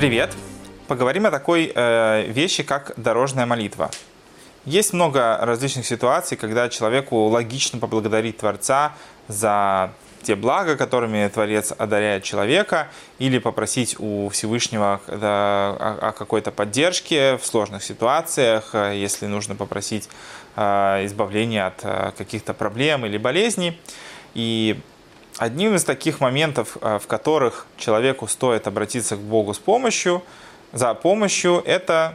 Привет! Поговорим о такой э, вещи, как дорожная молитва. Есть много различных ситуаций, когда человеку логично поблагодарить Творца за те блага, которыми Творец одаряет человека, или попросить у Всевышнего о какой-то поддержке в сложных ситуациях, э, если нужно попросить э, избавления от э, каких-то проблем или болезней. И одним из таких моментов, в которых человеку стоит обратиться к Богу с помощью, за помощью, это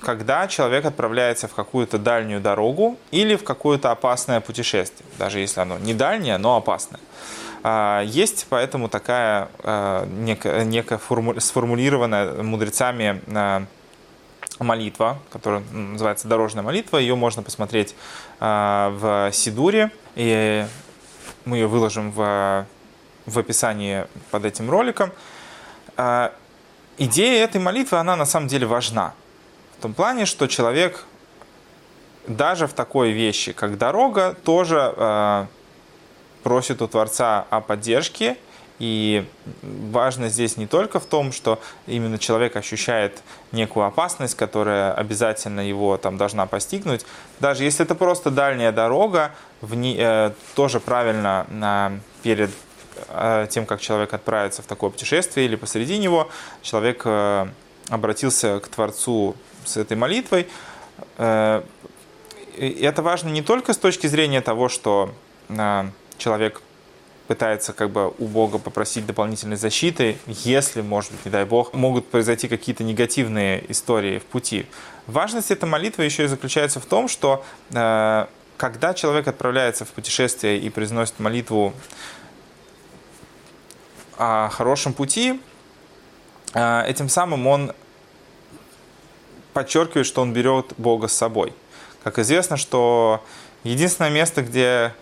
когда человек отправляется в какую-то дальнюю дорогу или в какое-то опасное путешествие, даже если оно не дальнее, но опасное. А, есть поэтому такая а, некая, некая сформулированная мудрецами а, молитва, которая называется дорожная молитва. Ее можно посмотреть в Сидуре, и мы ее выложим в, в описании под этим роликом. Идея этой молитвы, она на самом деле важна. В том плане, что человек даже в такой вещи, как дорога, тоже э, просит у Творца о поддержке. И важно здесь не только в том, что именно человек ощущает некую опасность, которая обязательно его там должна постигнуть. Даже если это просто дальняя дорога, в не, э, тоже правильно э, перед э, тем, как человек отправится в такое путешествие или посреди него, человек э, обратился к Творцу с этой молитвой. Э, и это важно не только с точки зрения того, что э, человек пытается как бы у Бога попросить дополнительной защиты, если, может быть, не дай Бог, могут произойти какие-то негативные истории в пути. Важность этой молитвы еще и заключается в том, что э, когда человек отправляется в путешествие и произносит молитву о хорошем пути, этим самым он подчеркивает, что он берет Бога с собой. Как известно, что единственное место, где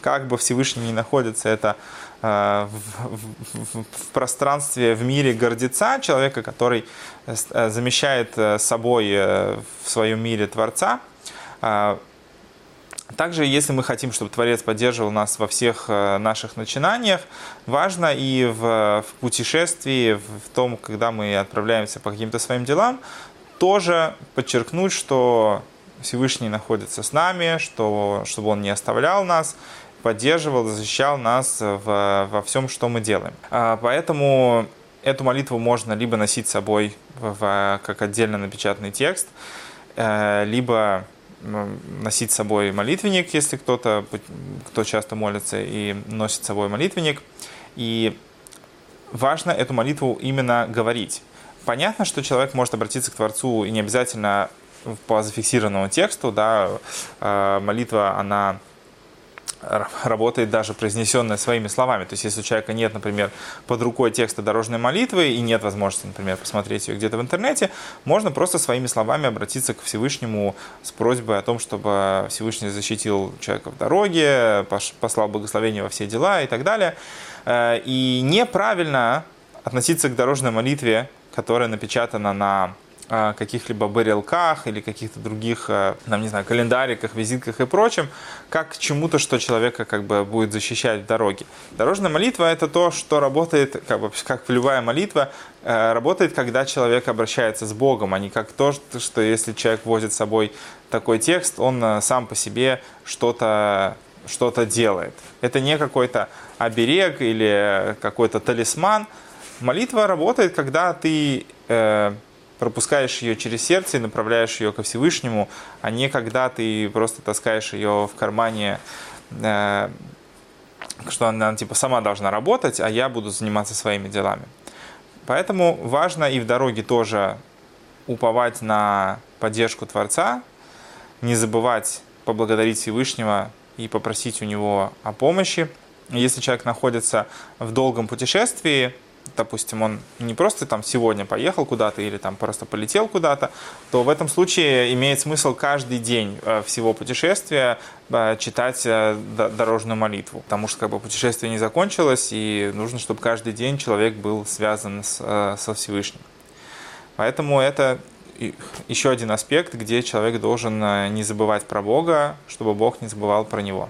как бы Всевышний не находится, это э, в, в, в пространстве, в мире гордеца, человека, который э, замещает э, собой в своем мире Творца. Также, если мы хотим, чтобы Творец поддерживал нас во всех наших начинаниях, важно и в, в путешествии, в том, когда мы отправляемся по каким-то своим делам, тоже подчеркнуть, что Всевышний находится с нами, что, чтобы Он не оставлял нас, поддерживал, защищал нас в, во всем, что мы делаем. А, поэтому эту молитву можно либо носить с собой в, как отдельно напечатанный текст, э, либо носить с собой молитвенник, если кто-то, кто часто молится и носит с собой молитвенник. И важно эту молитву именно говорить. Понятно, что человек может обратиться к Творцу и не обязательно по зафиксированному тексту, да, э, молитва, она работает даже произнесенная своими словами. То есть, если у человека нет, например, под рукой текста дорожной молитвы и нет возможности, например, посмотреть ее где-то в интернете, можно просто своими словами обратиться к Всевышнему с просьбой о том, чтобы Всевышний защитил человека в дороге, послал благословение во все дела и так далее. Э, и неправильно относиться к дорожной молитве которая напечатана на каких-либо барелках или каких-то других, там, а, не знаю, календариках, визитках и прочем, как к чему-то, что человека как бы будет защищать в дороге. Дорожная молитва – это то, что работает, как, бы, как любая молитва, э, работает, когда человек обращается с Богом, а не как то, что если человек возит с собой такой текст, он э, сам по себе что-то что-то делает. Это не какой-то оберег или какой-то талисман – Молитва работает, когда ты э, пропускаешь ее через сердце и направляешь ее ко Всевышнему, а не когда ты просто таскаешь ее в кармане, э, что она типа сама должна работать, а я буду заниматься своими делами. Поэтому важно и в дороге тоже уповать на поддержку Творца, не забывать поблагодарить Всевышнего и попросить у него о помощи. Если человек находится в долгом путешествии, допустим, он не просто там сегодня поехал куда-то или там просто полетел куда-то, то в этом случае имеет смысл каждый день э, всего путешествия э, читать э, дорожную молитву, потому что как бы путешествие не закончилось, и нужно, чтобы каждый день человек был связан с, со Всевышним. Поэтому это еще один аспект, где человек должен не забывать про Бога, чтобы Бог не забывал про него.